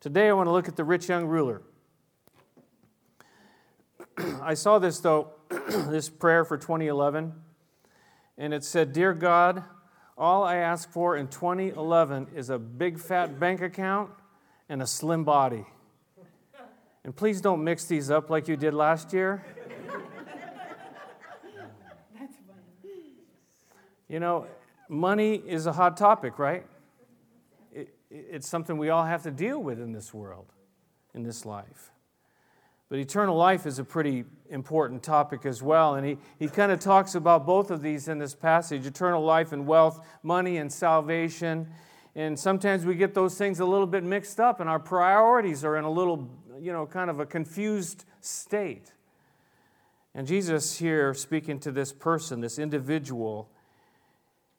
Today I want to look at the rich young ruler. I saw this, though, this prayer for 2011, and it said, Dear God, all I ask for in 2011 is a big fat bank account and a slim body. And please don't mix these up like you did last year. That's funny. You know, money is a hot topic, right? It, it's something we all have to deal with in this world, in this life. But eternal life is a pretty important topic as well. And he, he kind of talks about both of these in this passage eternal life and wealth, money and salvation. And sometimes we get those things a little bit mixed up, and our priorities are in a little, you know, kind of a confused state. And Jesus, here speaking to this person, this individual,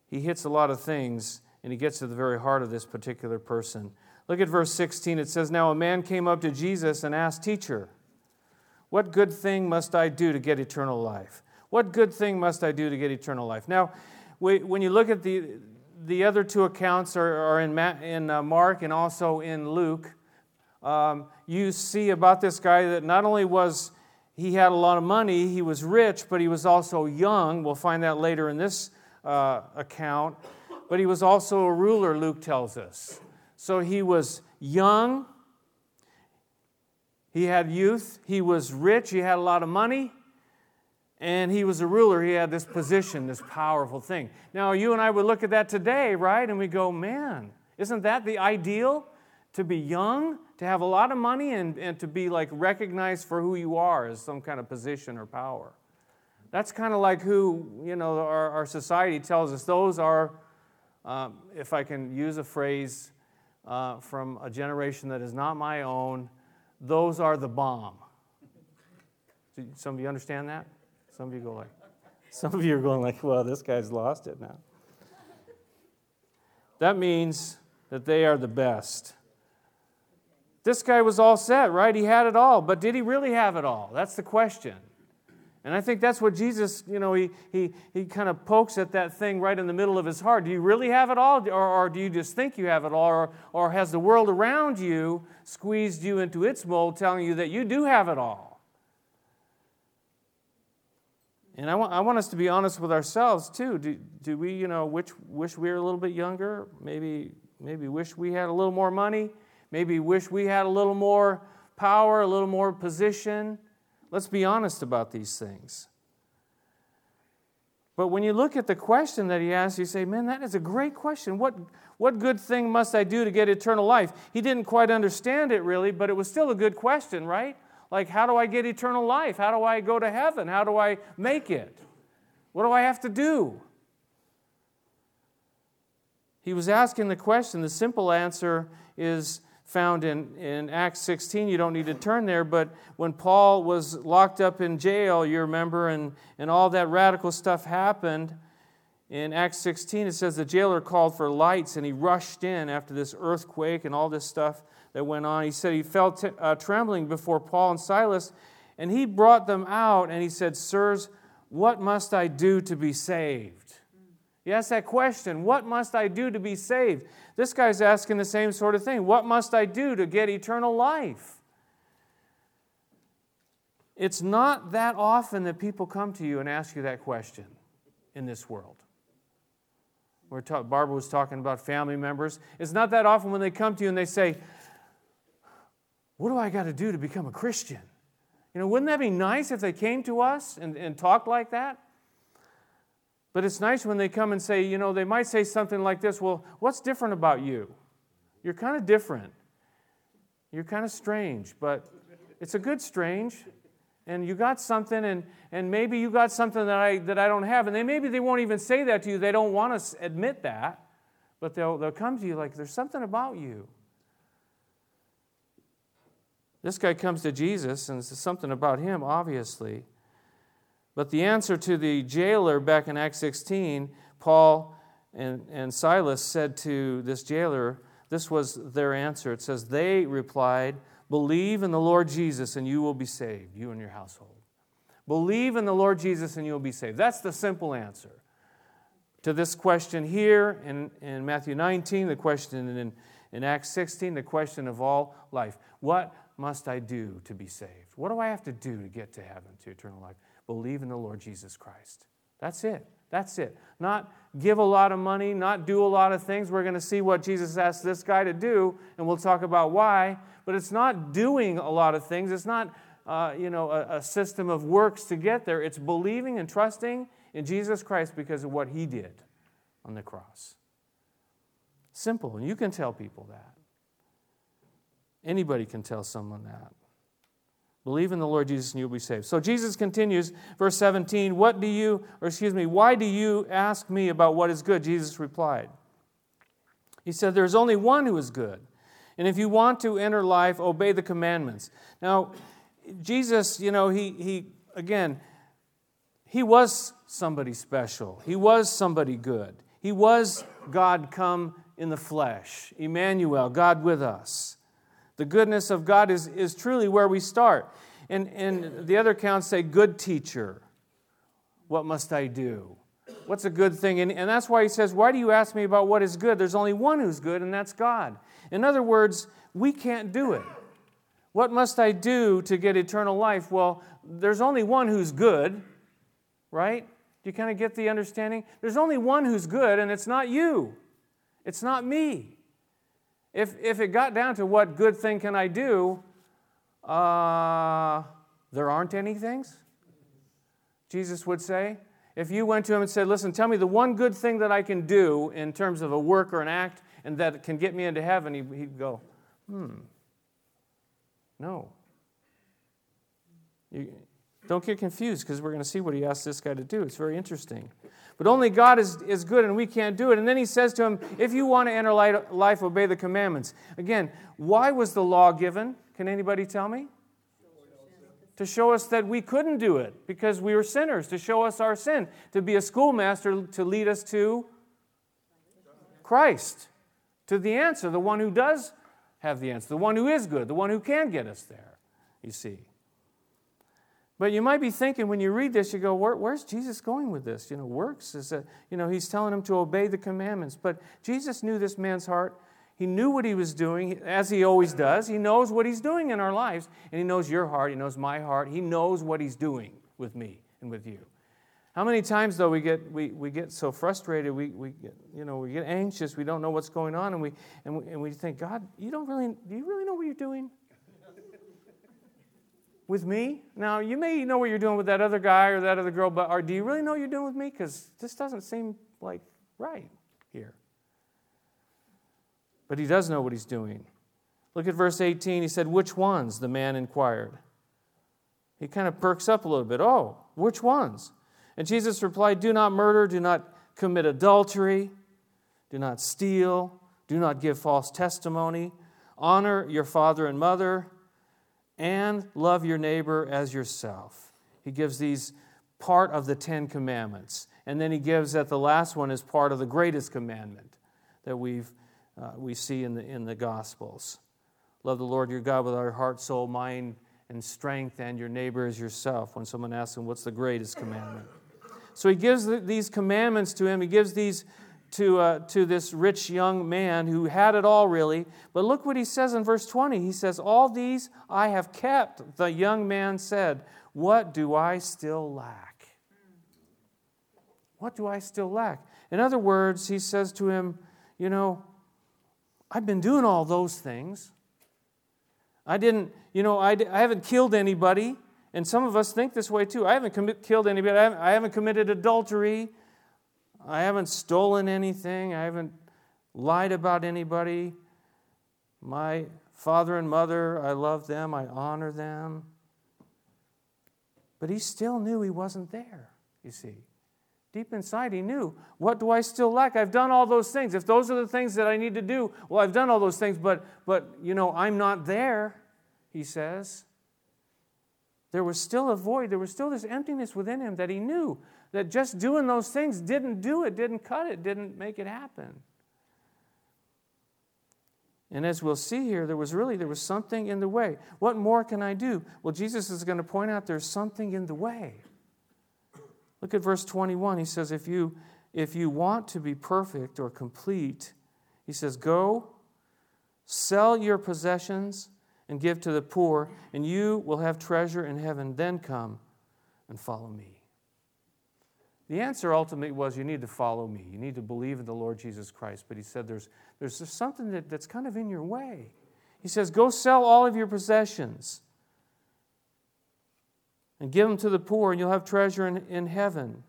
he hits a lot of things and he gets to the very heart of this particular person. Look at verse 16. It says, Now a man came up to Jesus and asked, Teacher, what good thing must I do to get eternal life? What good thing must I do to get eternal life? Now, when you look at the, the other two accounts are, are in, in uh, Mark and also in Luke, um, you see about this guy that not only was he had a lot of money, he was rich, but he was also young. We'll find that later in this uh, account. But he was also a ruler, Luke tells us. So he was young, he had youth, he was rich, he had a lot of money, and he was a ruler. He had this position, this powerful thing. Now, you and I would look at that today, right? And we go, man, isn't that the ideal? To be young, to have a lot of money, and, and to be like recognized for who you are as some kind of position or power. That's kind of like who, you know, our, our society tells us those are, um, if I can use a phrase uh, from a generation that is not my own, those are the bomb. Some of you understand that? Some of you go like, some of you are going like, well, this guy's lost it now. That means that they are the best. This guy was all set, right? He had it all, but did he really have it all? That's the question. And I think that's what Jesus, you know, he, he, he kind of pokes at that thing right in the middle of his heart. Do you really have it all? Or, or do you just think you have it all? Or, or has the world around you squeezed you into its mold, telling you that you do have it all? And I want, I want us to be honest with ourselves too. Do, do we, you know, wish, wish we were a little bit younger? Maybe, maybe wish we had a little more money? Maybe wish we had a little more power, a little more position? Let's be honest about these things. But when you look at the question that he asks, you say, man, that is a great question. What, what good thing must I do to get eternal life? He didn't quite understand it really, but it was still a good question, right? Like, how do I get eternal life? How do I go to heaven? How do I make it? What do I have to do? He was asking the question. The simple answer is found in, in Acts 16. You don't need to turn there, but when Paul was locked up in jail, you remember, and, and all that radical stuff happened. In Acts 16, it says the jailer called for lights and he rushed in after this earthquake and all this stuff that went on. He said he felt t- uh, trembling before Paul and Silas, and he brought them out and he said, Sirs, what must I do to be saved? He asked that question What must I do to be saved? This guy's asking the same sort of thing. What must I do to get eternal life? It's not that often that people come to you and ask you that question in this world. We're ta- Barbara was talking about family members. It's not that often when they come to you and they say, What do I got to do to become a Christian? You know, wouldn't that be nice if they came to us and, and talked like that? But it's nice when they come and say, you know, they might say something like this Well, what's different about you? You're kind of different. You're kind of strange, but it's a good strange. And you got something, and, and maybe you got something that I, that I don't have. And they, maybe they won't even say that to you. They don't want to admit that. But they'll, they'll come to you like, there's something about you. This guy comes to Jesus, and it's something about him, obviously. But the answer to the jailer back in Acts 16, Paul and, and Silas said to this jailer, this was their answer. It says, They replied, Believe in the Lord Jesus and you will be saved, you and your household. Believe in the Lord Jesus and you'll be saved. That's the simple answer to this question here in, in Matthew 19, the question in, In Acts 16, the question of all life what must I do to be saved? What do I have to do to get to heaven, to eternal life? Believe in the Lord Jesus Christ. That's it. That's it. Not give a lot of money, not do a lot of things. We're going to see what Jesus asked this guy to do, and we'll talk about why. But it's not doing a lot of things. It's not, uh, you know, a, a system of works to get there. It's believing and trusting in Jesus Christ because of what he did on the cross. Simple. And you can tell people that. Anybody can tell someone that. Believe in the Lord Jesus and you'll be saved. So Jesus continues, verse 17, What do you, or excuse me, why do you ask me about what is good? Jesus replied. He said, There's only one who is good. And if you want to enter life, obey the commandments. Now, Jesus, you know, he, he again, he was somebody special. He was somebody good. He was God come in the flesh. Emmanuel, God with us. The goodness of God is, is truly where we start. And, and the other accounts say, Good teacher, what must I do? What's a good thing? And, and that's why he says, Why do you ask me about what is good? There's only one who's good, and that's God. In other words, we can't do it. What must I do to get eternal life? Well, there's only one who's good, right? Do you kind of get the understanding? There's only one who's good, and it's not you, it's not me. If, if it got down to what good thing can I do, uh, there aren't any things, Jesus would say. If you went to him and said, Listen, tell me the one good thing that I can do in terms of a work or an act and that can get me into heaven, he'd go, Hmm, no. Don't get confused because we're going to see what he asked this guy to do. It's very interesting. But only God is, is good and we can't do it. And then he says to him, If you want to enter life, obey the commandments. Again, why was the law given? Can anybody tell me? To show us that we couldn't do it because we were sinners, to show us our sin, to be a schoolmaster to lead us to Christ, to the answer, the one who does have the answer, the one who is good, the one who can get us there, you see. But you might be thinking when you read this, you go, Where, where's Jesus going with this? You know, works is a, you know, he's telling him to obey the commandments. But Jesus knew this man's heart. He knew what he was doing, as he always does. He knows what he's doing in our lives, and he knows your heart. He knows my heart. He knows what he's doing with me and with you. How many times, though, we get, we, we get so frustrated, we, we, get, you know, we get anxious, we don't know what's going on, and we, and we, and we think, God, you don't really, do you really know what you're doing? With me? Now, you may know what you're doing with that other guy or that other girl, but or do you really know what you're doing with me? Because this doesn't seem like right here. But he does know what he's doing. Look at verse 18. He said, Which ones? The man inquired. He kind of perks up a little bit. Oh, which ones? And Jesus replied, Do not murder, do not commit adultery, do not steal, do not give false testimony, honor your father and mother and love your neighbor as yourself. He gives these part of the Ten Commandments. And then he gives that the last one is part of the greatest commandment that we've, uh, we see in the, in the Gospels. Love the Lord your God with our heart, soul, mind, and strength, and your neighbor as yourself. When someone asks him, What's the greatest commandment? So he gives these commandments to him. He gives these to, uh, to this rich young man who had it all, really. But look what he says in verse 20. He says, All these I have kept. The young man said, What do I still lack? What do I still lack? In other words, he says to him, You know, I've been doing all those things. I didn't, you know, I, I haven't killed anybody. And some of us think this way too. I haven't com- killed anybody. I haven't, I haven't committed adultery. I haven't stolen anything. I haven't lied about anybody. My father and mother, I love them. I honor them. But he still knew he wasn't there, you see. Deep inside, he knew, what do I still lack? I've done all those things. If those are the things that I need to do, well, I've done all those things, but, but you know, I'm not there, he says. There was still a void. There was still this emptiness within him that he knew that just doing those things didn't do it, didn't cut it, didn't make it happen. And as we'll see here, there was really there was something in the way. What more can I do? Well, Jesus is going to point out there's something in the way. Look at verse 21. He says, if you if you want to be perfect or complete, he says, go, Sell your possessions and give to the poor, and you will have treasure in heaven. Then come and follow me. The answer ultimately was you need to follow me. You need to believe in the Lord Jesus Christ. But he said there's, there's something that, that's kind of in your way. He says, Go sell all of your possessions and give them to the poor, and you'll have treasure in, in heaven.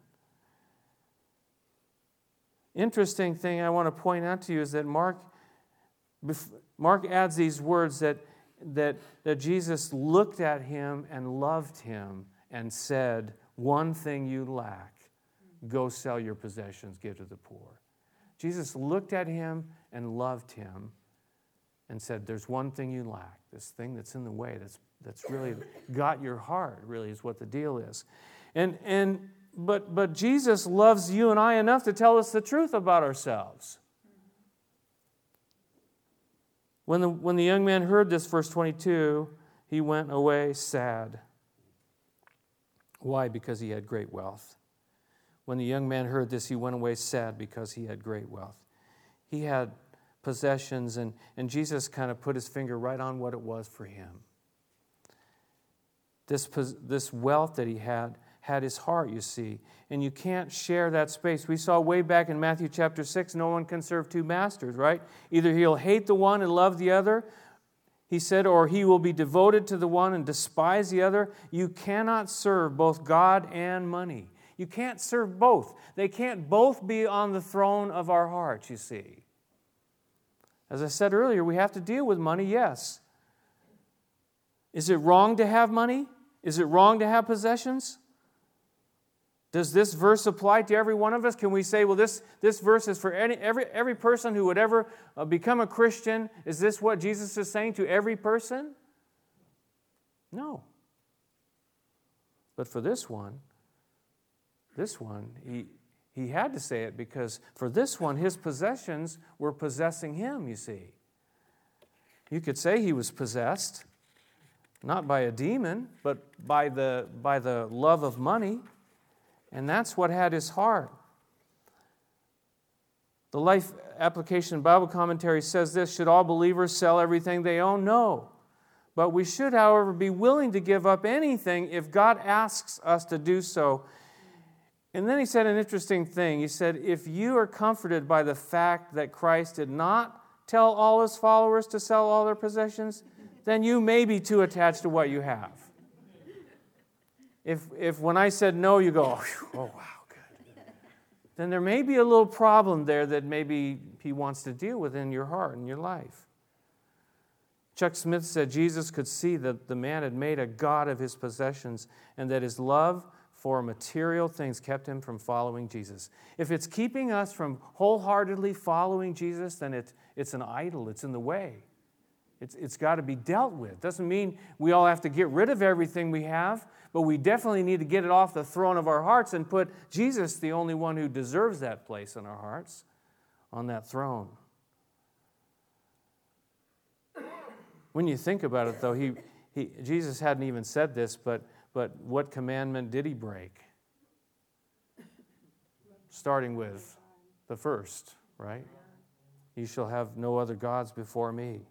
Interesting thing I want to point out to you is that Mark, Mark adds these words that, that, that Jesus looked at him and loved him and said, One thing you lack go sell your possessions, give to the poor. Jesus looked at him and loved him and said, There's one thing you lack, this thing that's in the way, that's, that's really got your heart, really, is what the deal is. And, and but, but Jesus loves you and I enough to tell us the truth about ourselves. When the, when the young man heard this, verse 22, he went away sad. Why? Because he had great wealth. When the young man heard this, he went away sad because he had great wealth. He had possessions, and, and Jesus kind of put his finger right on what it was for him. This, this wealth that he had had his heart, you see. And you can't share that space. We saw way back in Matthew chapter 6 no one can serve two masters, right? Either he'll hate the one and love the other, he said, or he will be devoted to the one and despise the other. You cannot serve both God and money. You can't serve both. They can't both be on the throne of our hearts, you see. As I said earlier, we have to deal with money, yes. Is it wrong to have money? Is it wrong to have possessions? Does this verse apply to every one of us? Can we say, well, this, this verse is for any, every, every person who would ever uh, become a Christian? Is this what Jesus is saying to every person? No. But for this one, this one, he, he had to say it because for this one, his possessions were possessing him, you see. You could say he was possessed, not by a demon, but by the, by the love of money. And that's what had his heart. The Life Application Bible Commentary says this Should all believers sell everything they own? No. But we should, however, be willing to give up anything if God asks us to do so. And then he said an interesting thing. He said, If you are comforted by the fact that Christ did not tell all his followers to sell all their possessions, then you may be too attached to what you have if, if when I said no, you go, oh, oh wow, good, then there may be a little problem there that maybe he wants to deal with in your heart and your life. Chuck Smith said Jesus could see that the man had made a God of his possessions and that his love for material things kept him from following Jesus. If it's keeping us from wholeheartedly following Jesus, then it, it's an idol, it's in the way. It's, it's got to be dealt with. Doesn't mean we all have to get rid of everything we have, but we definitely need to get it off the throne of our hearts and put Jesus, the only one who deserves that place in our hearts, on that throne. When you think about it, though, he, he, Jesus hadn't even said this, but, but what commandment did he break? Starting with the first, right? You shall have no other gods before me.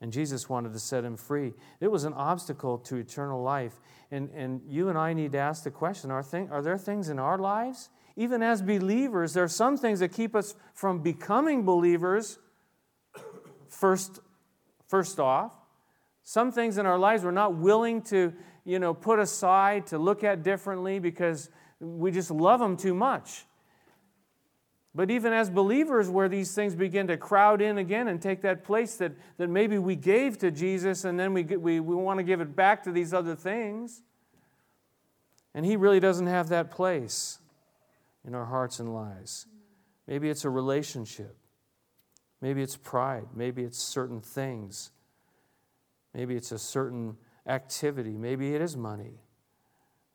And Jesus wanted to set him free. It was an obstacle to eternal life. And, and you and I need to ask the question are, thing, are there things in our lives? Even as believers, there are some things that keep us from becoming believers, first, first off. Some things in our lives we're not willing to you know, put aside, to look at differently because we just love them too much. But even as believers, where these things begin to crowd in again and take that place that, that maybe we gave to Jesus and then we, we, we want to give it back to these other things. And He really doesn't have that place in our hearts and lives. Maybe it's a relationship. Maybe it's pride. Maybe it's certain things. Maybe it's a certain activity. Maybe it is money.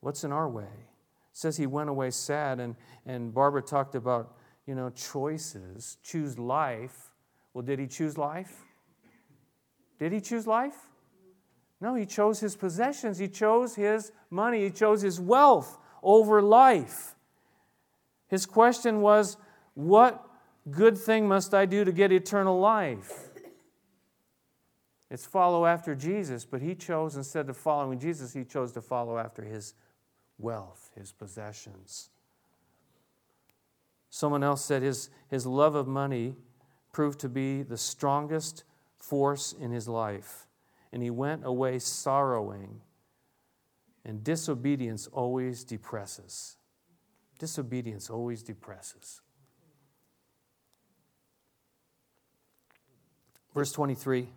What's in our way? It says he went away sad, and, and Barbara talked about you know, choices, choose life. Well, did he choose life? Did he choose life? No, he chose his possessions, he chose his money, he chose his wealth over life. His question was, What good thing must I do to get eternal life? It's follow after Jesus, but he chose, instead of following Jesus, he chose to follow after his wealth, his possessions. Someone else said his, his love of money proved to be the strongest force in his life, and he went away sorrowing. And disobedience always depresses. Disobedience always depresses. Verse 23.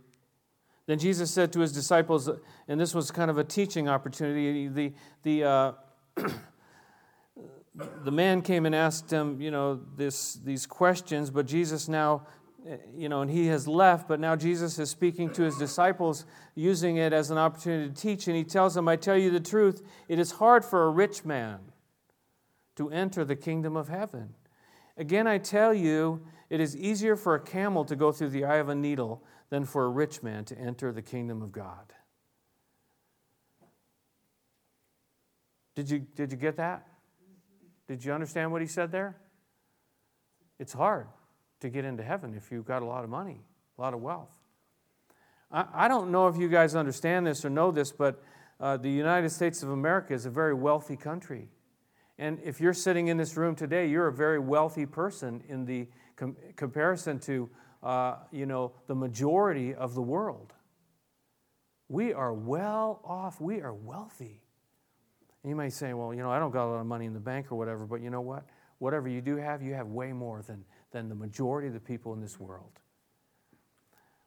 Then Jesus said to his disciples, and this was kind of a teaching opportunity. The, the, uh, the man came and asked him, you know, this, these questions, but Jesus now, you know, and he has left, but now Jesus is speaking to his disciples, using it as an opportunity to teach. And he tells them, I tell you the truth, it is hard for a rich man to enter the kingdom of heaven. Again, I tell you, it is easier for a camel to go through the eye of a needle than for a rich man to enter the kingdom of God. Did you, did you get that? Did you understand what he said there? It's hard to get into heaven if you've got a lot of money, a lot of wealth. I, I don't know if you guys understand this or know this, but uh, the United States of America is a very wealthy country. And if you're sitting in this room today, you're a very wealthy person in the com- comparison to uh, you know, the majority of the world. We are well off. We are wealthy. And you may say, well, you know, I don't got a lot of money in the bank or whatever, but you know what? Whatever you do have, you have way more than, than the majority of the people in this world.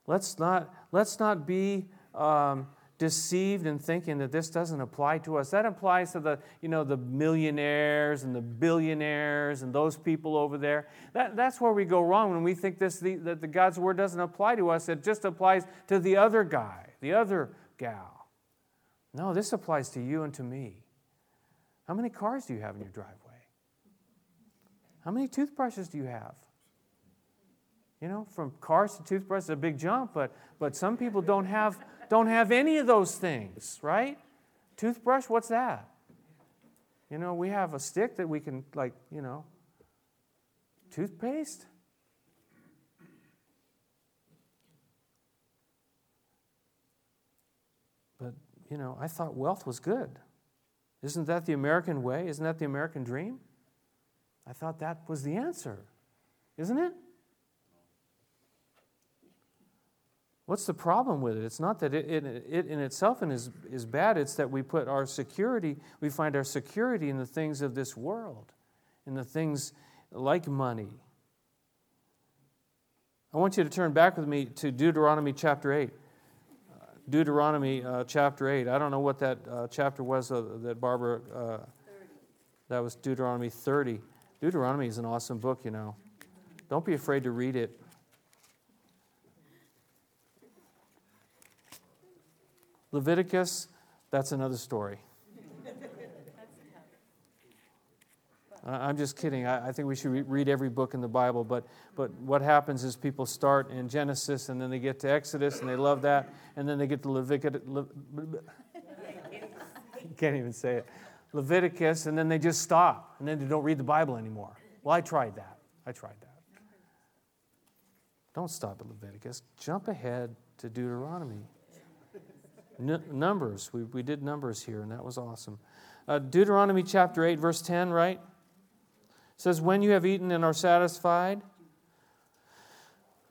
Let's not, let's not be um, deceived in thinking that this doesn't apply to us. That applies to the, you know, the millionaires and the billionaires and those people over there. That, that's where we go wrong when we think this, the, that the God's word doesn't apply to us. It just applies to the other guy, the other gal. No, this applies to you and to me. How many cars do you have in your driveway? How many toothbrushes do you have? You know, from cars to toothbrushes, a big jump, but, but some people don't have don't have any of those things, right? Toothbrush, what's that? You know, we have a stick that we can, like, you know, toothpaste. But, you know, I thought wealth was good. Isn't that the American way? Isn't that the American dream? I thought that was the answer, isn't it? What's the problem with it? It's not that it, it, it, in itself is, is bad, it's that we put our security, we find our security in the things of this world, in the things like money. I want you to turn back with me to Deuteronomy chapter 8. Uh, Deuteronomy uh, chapter 8. I don't know what that uh, chapter was uh, that Barbara, uh, that was Deuteronomy 30. Deuteronomy is an awesome book, you know. Don't be afraid to read it. Leviticus, that's another story. I'm just kidding. I, think we should read every book in the Bible. But, but what happens is people start in Genesis and then they get to Exodus and they love that. And then they get to Leviticus. Le, can't even say it. Leviticus and then they just stop and then they don't read the Bible anymore. Well, I tried that. I tried that. Don't stop at Leviticus. Jump ahead to Deuteronomy. N- numbers. We, we did numbers here, and that was awesome. Uh, Deuteronomy chapter 8, verse 10, right? says, When you have eaten and are satisfied,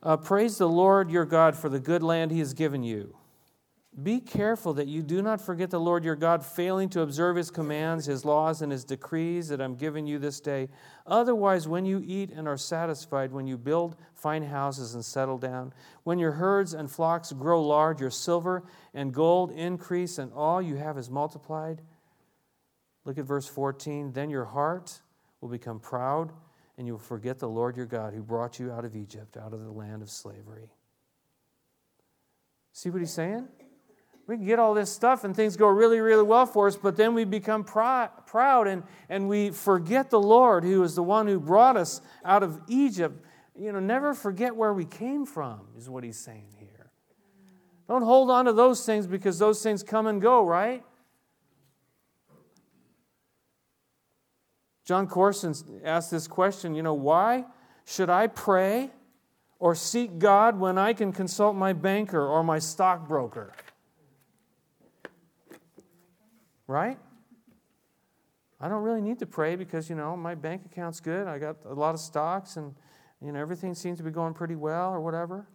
uh, praise the Lord your God for the good land he has given you. Be careful that you do not forget the Lord your God, failing to observe his commands, his laws, and his decrees that I'm giving you this day. Otherwise, when you eat and are satisfied, when you build fine houses and settle down, when your herds and flocks grow large, your silver and gold increase, and all you have is multiplied. Look at verse 14. Then your heart will become proud, and you will forget the Lord your God who brought you out of Egypt, out of the land of slavery. See what he's saying? We can get all this stuff and things go really, really well for us, but then we become pr- proud and, and we forget the Lord who is the one who brought us out of Egypt. You know, never forget where we came from, is what he's saying here. Don't hold on to those things because those things come and go, right? Jon Courson asked this question, you know, why should I pray or seek God when I can consult my banker or my stockbroker? Right? I don't really need to pray because, you know, my bank account's good. I got a lot of stocks and, you know, everything seems to be going pretty well or whatever.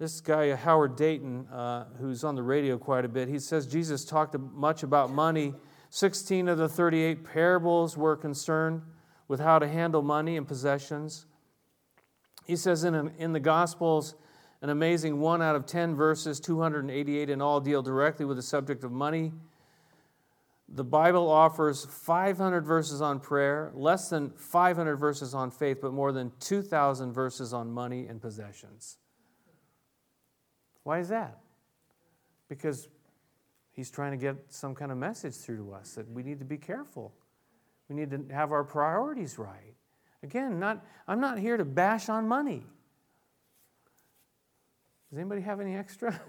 This guy, Howard Dayton, uh, who's on the radio quite a bit, he says Jesus talked much about money. 16 of the 38 parables were concerned with how to handle money and possessions. He says in, in the Gospels, an amazing one out of 10 verses, 288 in all, deal directly with the subject of money. The Bible offers 500 verses on prayer, less than 500 verses on faith, but more than 2,000 verses on money and possessions. Why is that? Because he's trying to get some kind of message through to us that we need to be careful. We need to have our priorities right. Again, not, I'm not here to bash on money. Does anybody have any extra?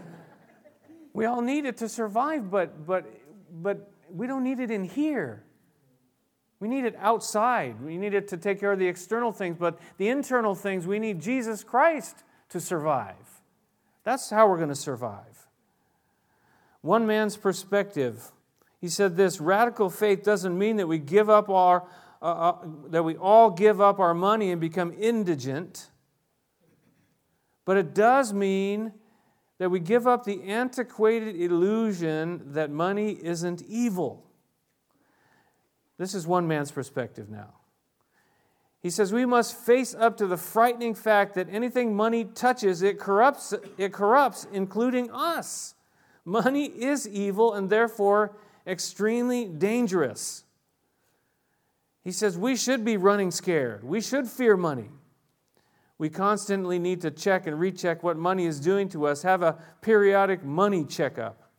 we all need it to survive, but, but, but we don't need it in here. We need it outside. We need it to take care of the external things, but the internal things, we need Jesus Christ to survive. That's how we're going to survive. One man's perspective, he said this radical faith doesn't mean that we give up our, uh, uh, that we all give up our money and become indigent, but it does mean that we give up the antiquated illusion that money isn't evil. This is one man's perspective now. He says we must face up to the frightening fact that anything money touches, it corrupts, it corrupts, including us. Money is evil and therefore extremely dangerous. He says we should be running scared. We should fear money. We constantly need to check and recheck what money is doing to us, have a periodic money checkup.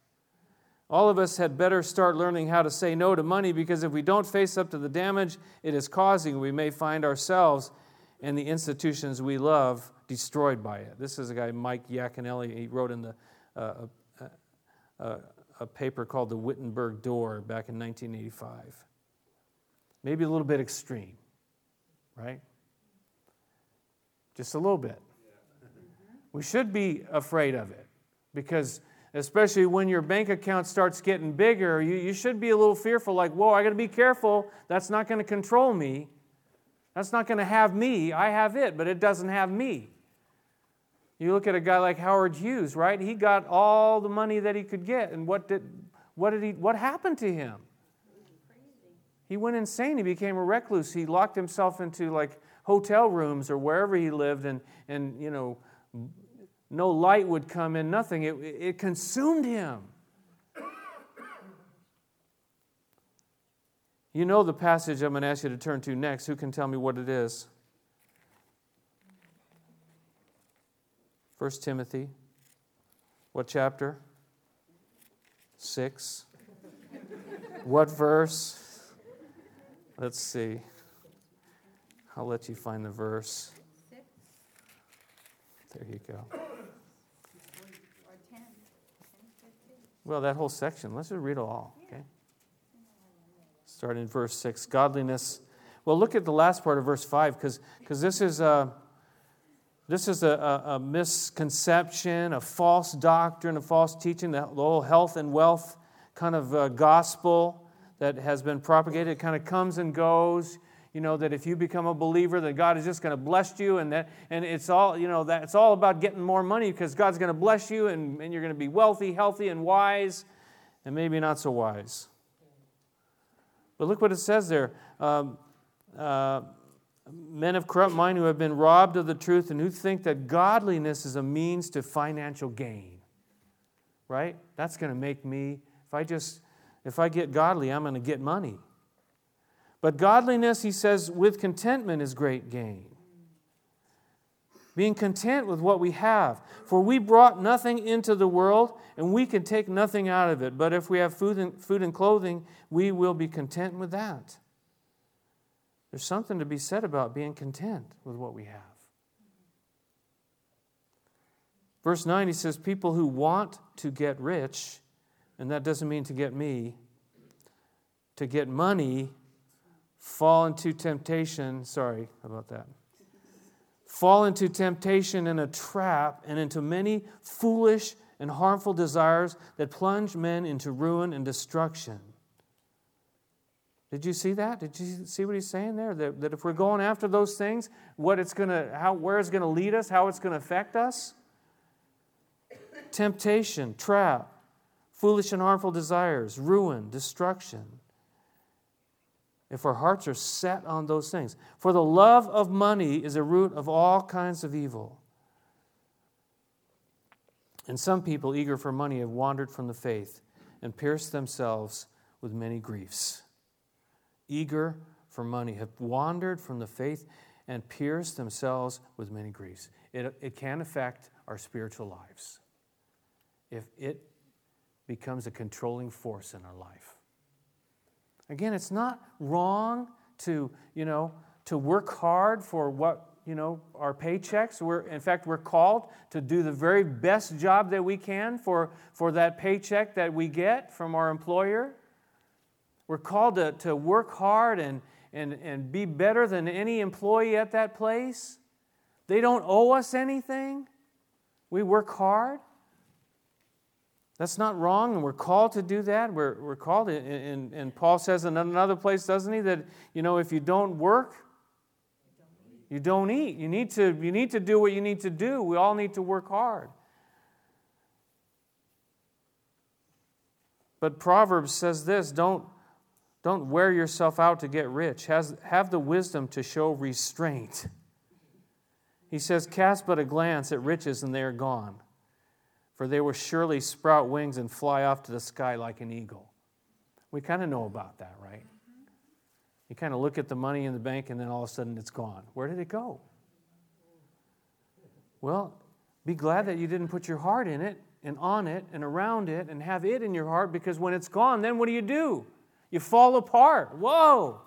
All of us had better start learning how to say no to money because if we don't face up to the damage it is causing, we may find ourselves and the institutions we love destroyed by it. This is a guy, Mike Yaconelli. He wrote in the, uh, a, a, a paper called The Wittenberg Door back in 1985. Maybe a little bit extreme, right? Just a little bit. We should be afraid of it because especially when your bank account starts getting bigger, you, you should be a little fearful like, whoa, I got to be careful. That's not going to control me. That's not going to have me. I have it, but it doesn't have me. You look at a guy like Howard Hughes, right? He got all the money that he could get, and what did, what did he, what happened to him? He went insane. He became a recluse. He locked himself into like hotel rooms or wherever he lived and, and you know, no light would come in, nothing. It, it consumed him. You know the passage I'm going to ask you to turn to next. Who can tell me what it is? 1 Timothy. What chapter? 6. what verse? Let's see. I'll let you find the verse. There you go. Well, that whole section, let's just read it all, okay? Starting in verse 6. Godliness. Well, look at the last part of verse 5, because this is a. This is a, a, a, misconception, a false doctrine, a false teaching, the, whole health and wealth kind of uh, gospel that has been propagated. It kind of comes and goes you know that if you become a believer that god is just going to bless you and that and it's all you know that it's all about getting more money because god's going to bless you and, and you're going to be wealthy healthy and wise and maybe not so wise. But look what it says there. Um, uh, men of corrupt mind who have been robbed of the truth and who think that godliness is a means to financial gain. Right? That's going to make me if i just if i get godly i'm going to get money but godliness, he says, with contentment is great gain. Being content with what we have. For we brought nothing into the world, and we can take nothing out of it. But if we have food and, food and clothing, we will be content with that. There's something to be said about being content with what we have. Verse 9, he says, People who want to get rich, and that doesn't mean to get me, to get money fall into temptation. Sorry about that. Fall into temptation and a trap and into many foolish and harmful desires that plunge men into ruin and destruction. Did you see that? Did you see what he's saying there? That, that if we're going after those things, what it's gonna, how, where it's going to lead us, how it's going to affect us? Temptation, trap, foolish and harmful desires, ruin, destruction. If our hearts are set on those things. For the love of money is a root of all kinds of evil. And some people, eager for money, have wandered from the faith and pierced themselves with many griefs eager for money, have wandered from the faith and pierced themselves with many griefs. It, it can affect our spiritual lives if it becomes a controlling force in our life. Again, it's not wrong to, you know, to work hard for what, you know, our paychecks. We're, in fact, we're called to do the very best job that we can for, for that paycheck that we get from our employer. We're called to, to work hard and, and, and be better than any employee at that place. They don't owe us anything. We work hard. That's not wrong, and we're called to do that. We're, we're called, and, and Paul says in another place, doesn't he, that, you know, if you don't work, you don't eat. You need to, you need to do what you need to do. We all need to work hard. But Proverbs says this don't, don't wear yourself out to get rich. Has, have the wisdom to show restraint. He says, Cast but a glance at riches and they are gone, for they will surely sprout wings and fly off to the sky like an eagle. We kind of know about that, right? You kind of look at the money in the bank and then all of a sudden it's gone. Where did it go? Well, be glad that you didn't put your heart in it and on it and around it and have it in your heart because when it's gone, then what do you do? You fall apart. Whoa.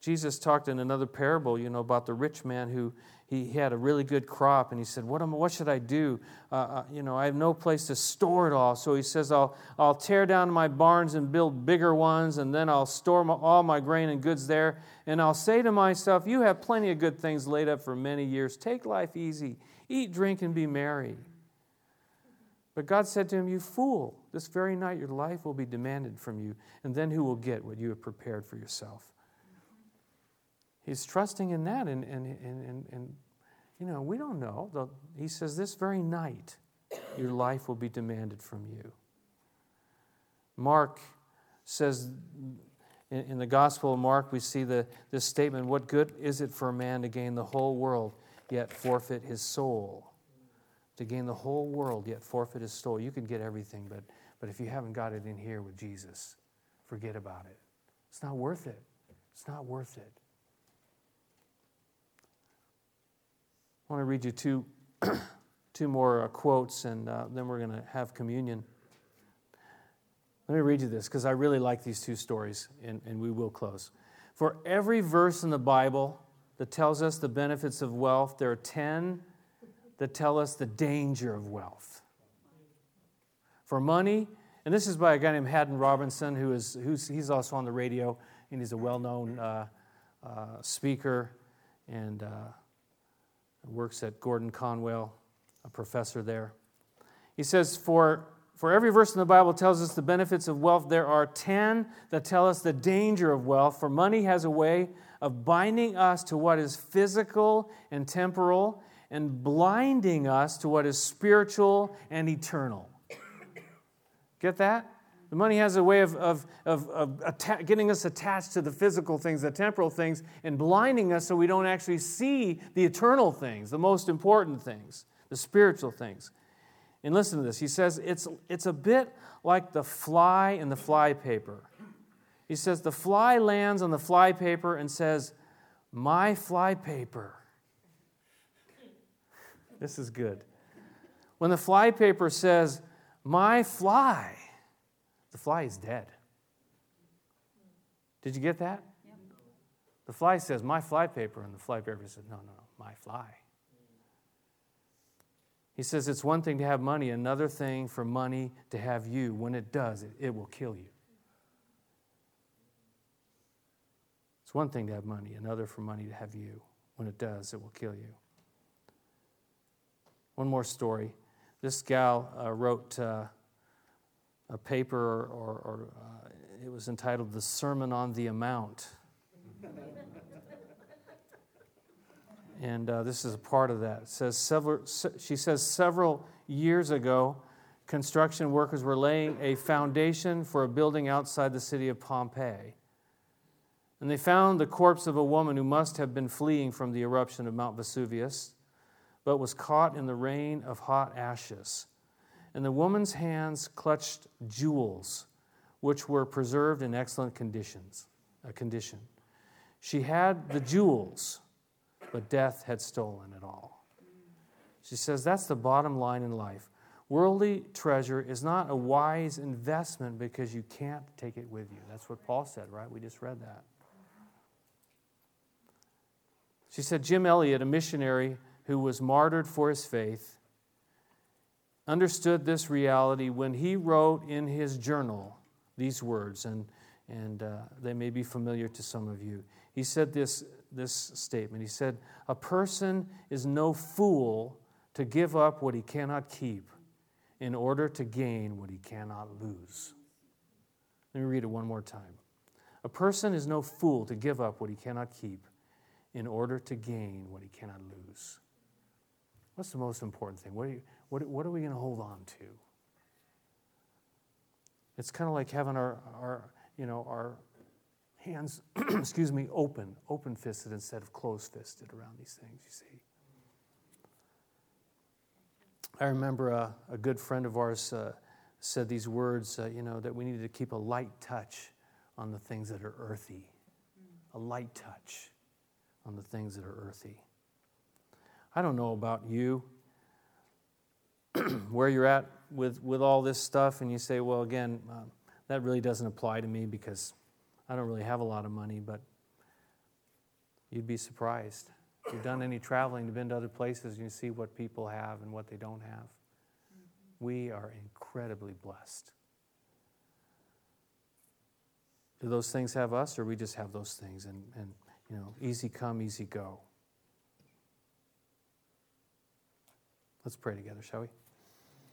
Jesus talked in another parable, you know, about the rich man who he had a really good crop, and he said, "What am? What should I do? Uh, uh, you know, I have no place to store it all." So he says, "I'll I'll tear down my barns and build bigger ones, and then I'll store my, all my grain and goods there. And I'll say to myself, You have plenty of good things laid up for many years. Take life easy, eat, drink, and be merry." But God said to him, You fool, this very night your life will be demanded from you, and then who will get what you have prepared for yourself? He's trusting in that, and, and, and, and, and you know, we don't know. He says, This very night your life will be demanded from you. Mark says, in, the Gospel of Mark, we see the, this statement What good is it for a man to gain the whole world, yet forfeit his soul? to gain the whole world yet forfeit his soul. You can get everything, but, but if you haven't got it in here with Jesus, forget about it. It's not worth it. It's not worth it. I want to read you two, two more uh, quotes, and uh, then we're going to have communion. Let me read you this because I really like these two stories, and, and we will close. For every verse in the Bible that tells us the benefits of wealth, there are 10 that tell us the danger of wealth. For money, and this is by a guy named Haddon Robinson, who is who's, he's also on the radio, and he's a well-known uh, uh, speaker, and uh, works at Gordon Conwell, a professor there. He says, for for every verse in the Bible tells us the benefits of wealth. There are 10 that tell us the danger of wealth. For money has a way of binding us to what is physical and temporal and blinding us to what is spiritual and eternal. Get that? The money has a way of, of, of, of atta- getting us attached to the physical things, the temporal things, and blinding us so we don't actually see the eternal things, the most important things, the spiritual things. And listen to this. He says it's, it's a bit like the fly in the fly paper. He says the fly lands on the fly paper and says, My fly paper. This is good. When the flypaper says, My fly, the fly is dead. Did you get that? Yep. The fly says, My fly paper. And the fly paper says, No, no, no, my fly. He says, It's one thing to have money, another thing for money to have you. When it does, it, it will kill you. It's one thing to have money, another for money to have you. When it does, it will kill you. One more story. This gal uh, wrote. Uh, a paper, or, or uh, it was entitled The Sermon on the Amount. and uh, this is a part of that. It says several, she says several years ago, construction workers were laying a foundation for a building outside the city of Pompeii. And they found the corpse of a woman who must have been fleeing from the eruption of Mount Vesuvius, but was caught in the rain of hot ashes. And the woman's hands clutched jewels, which were preserved in excellent conditions, a condition. She had the jewels, but death had stolen it all. She says that's the bottom line in life. Worldly treasure is not a wise investment because you can't take it with you. That's what Paul said, right? We just read that. She said Jim Elliot, a missionary who was martyred for his faith, understood this reality when he wrote in his journal these words, and, and uh, they may be familiar to some of you. He said this, this statement He said, A person is no fool to give up what he cannot keep in order to gain what he cannot lose. Let me read it one more time. A person is no fool to give up what he cannot keep in order to gain what he cannot lose. What's the most important thing? What are, you, what, what are we going to hold on to? It's kind of like having our, our, you know, our hands, excuse me, open, open fisted instead of closed fisted around these things, you see. I remember a, a good friend of ours uh, said these words, uh, you know, that we needed to keep a light touch on the things that are earthy. A light touch on the things that are earthy. I don't know about you, where you're at with, with all this stuff, and you say, well, again, uh, that really doesn't apply to me because I don't really have a lot of money, but you'd be surprised. If you've done any traveling, you've been to other places, and you see what people have and what they don't have. We are incredibly blessed. Do those things have us, or we just have those things and, and you know, easy come, easy go? Let's pray together, shall we?